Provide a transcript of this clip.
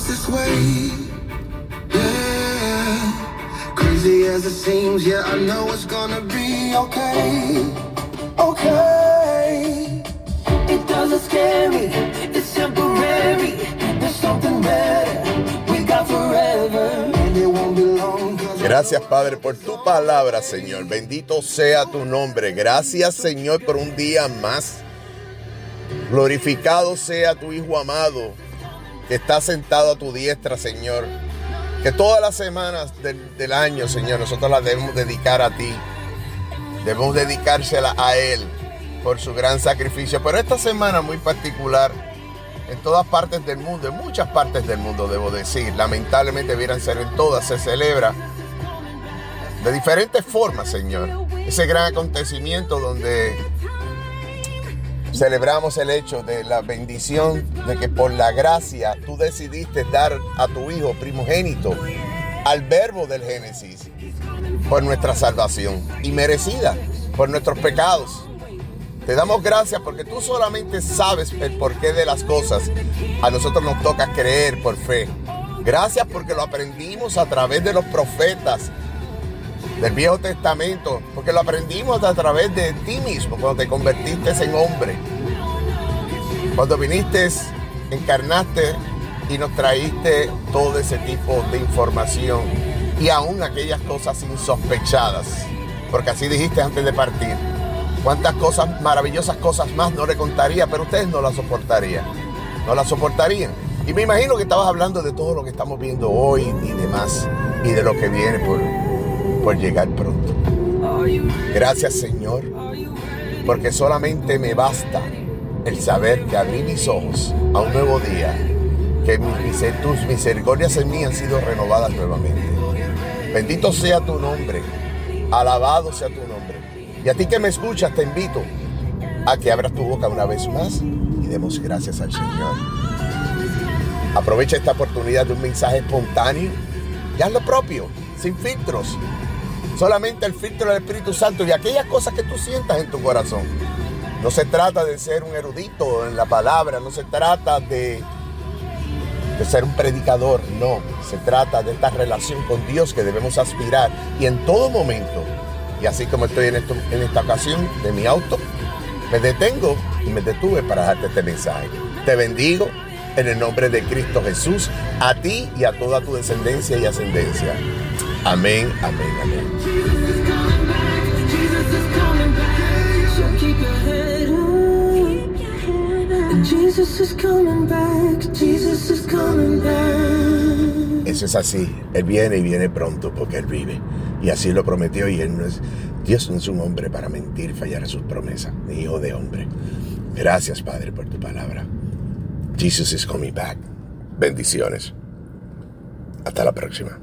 lost this way. Yeah. Crazy as it seems, yeah, I know it's gonna be okay. Okay. It doesn't scare me, it's temporary. There's something better we got forever. Gracias Padre por tu palabra, Señor. Bendito sea tu nombre. Gracias Señor por un día más. Glorificado sea tu Hijo amado que está sentado a tu diestra, Señor. Que todas las semanas del, año, Señor, nosotros las debemos dedicar a ti. Debemos dedicársela a Él por su gran sacrificio. Pero esta semana muy particular, en todas partes del mundo, en muchas partes del mundo, debo decir, lamentablemente debieran ser en todas, se celebra de diferentes formas, Señor. Ese gran acontecimiento donde celebramos el hecho de la bendición de que por la gracia tú decidiste dar a tu Hijo primogénito al verbo del Génesis por nuestra salvación y merecida por nuestros pecados. Te damos gracias porque tú solamente sabes el porqué de las cosas. A nosotros nos toca creer por fe. Gracias porque lo aprendimos a través de los profetas del Viejo Testamento, porque lo aprendimos a través de ti mismo cuando te convertiste en hombre. Cuando viniste, encarnaste y nos traíste todo ese tipo de información y aún aquellas cosas insospechadas, porque así dijiste antes de partir. Cuántas cosas, maravillosas cosas más no le contaría, pero ustedes no las soportarían. No las soportarían. Y me imagino que estabas hablando de todo lo que estamos viendo hoy y demás, y de lo que viene por, por llegar pronto. Gracias Señor, porque solamente me basta el saber que abrí mis ojos a un nuevo día, que mis, tus misericordias en mí han sido renovadas nuevamente. Bendito sea tu nombre, alabado sea tu nombre. Y a ti que me escuchas te invito a que abras tu boca una vez más y demos gracias al Señor. Aprovecha esta oportunidad de un mensaje espontáneo y haz lo propio, sin filtros. Solamente el filtro del Espíritu Santo y aquellas cosas que tú sientas en tu corazón. No se trata de ser un erudito en la palabra, no se trata de, ser un predicador, no. Se trata de esta relación con Dios que debemos aspirar y en todo momento. Y así como estoy en, en esta ocasión de mi auto, me detengo y me detuve para darte este mensaje. Te bendigo en el nombre de Cristo Jesús, a ti y a toda tu descendencia y ascendencia. Amén, amén, amén. Eso es así. Él viene y viene pronto porque Él vive. Y así lo prometió y Él no es, Dios no es un hombre para mentir, fallar a sus promesas, ni hijo de hombre. Gracias, Padre, por tu palabra. Jesus is coming back. Bendiciones. Hasta la próxima.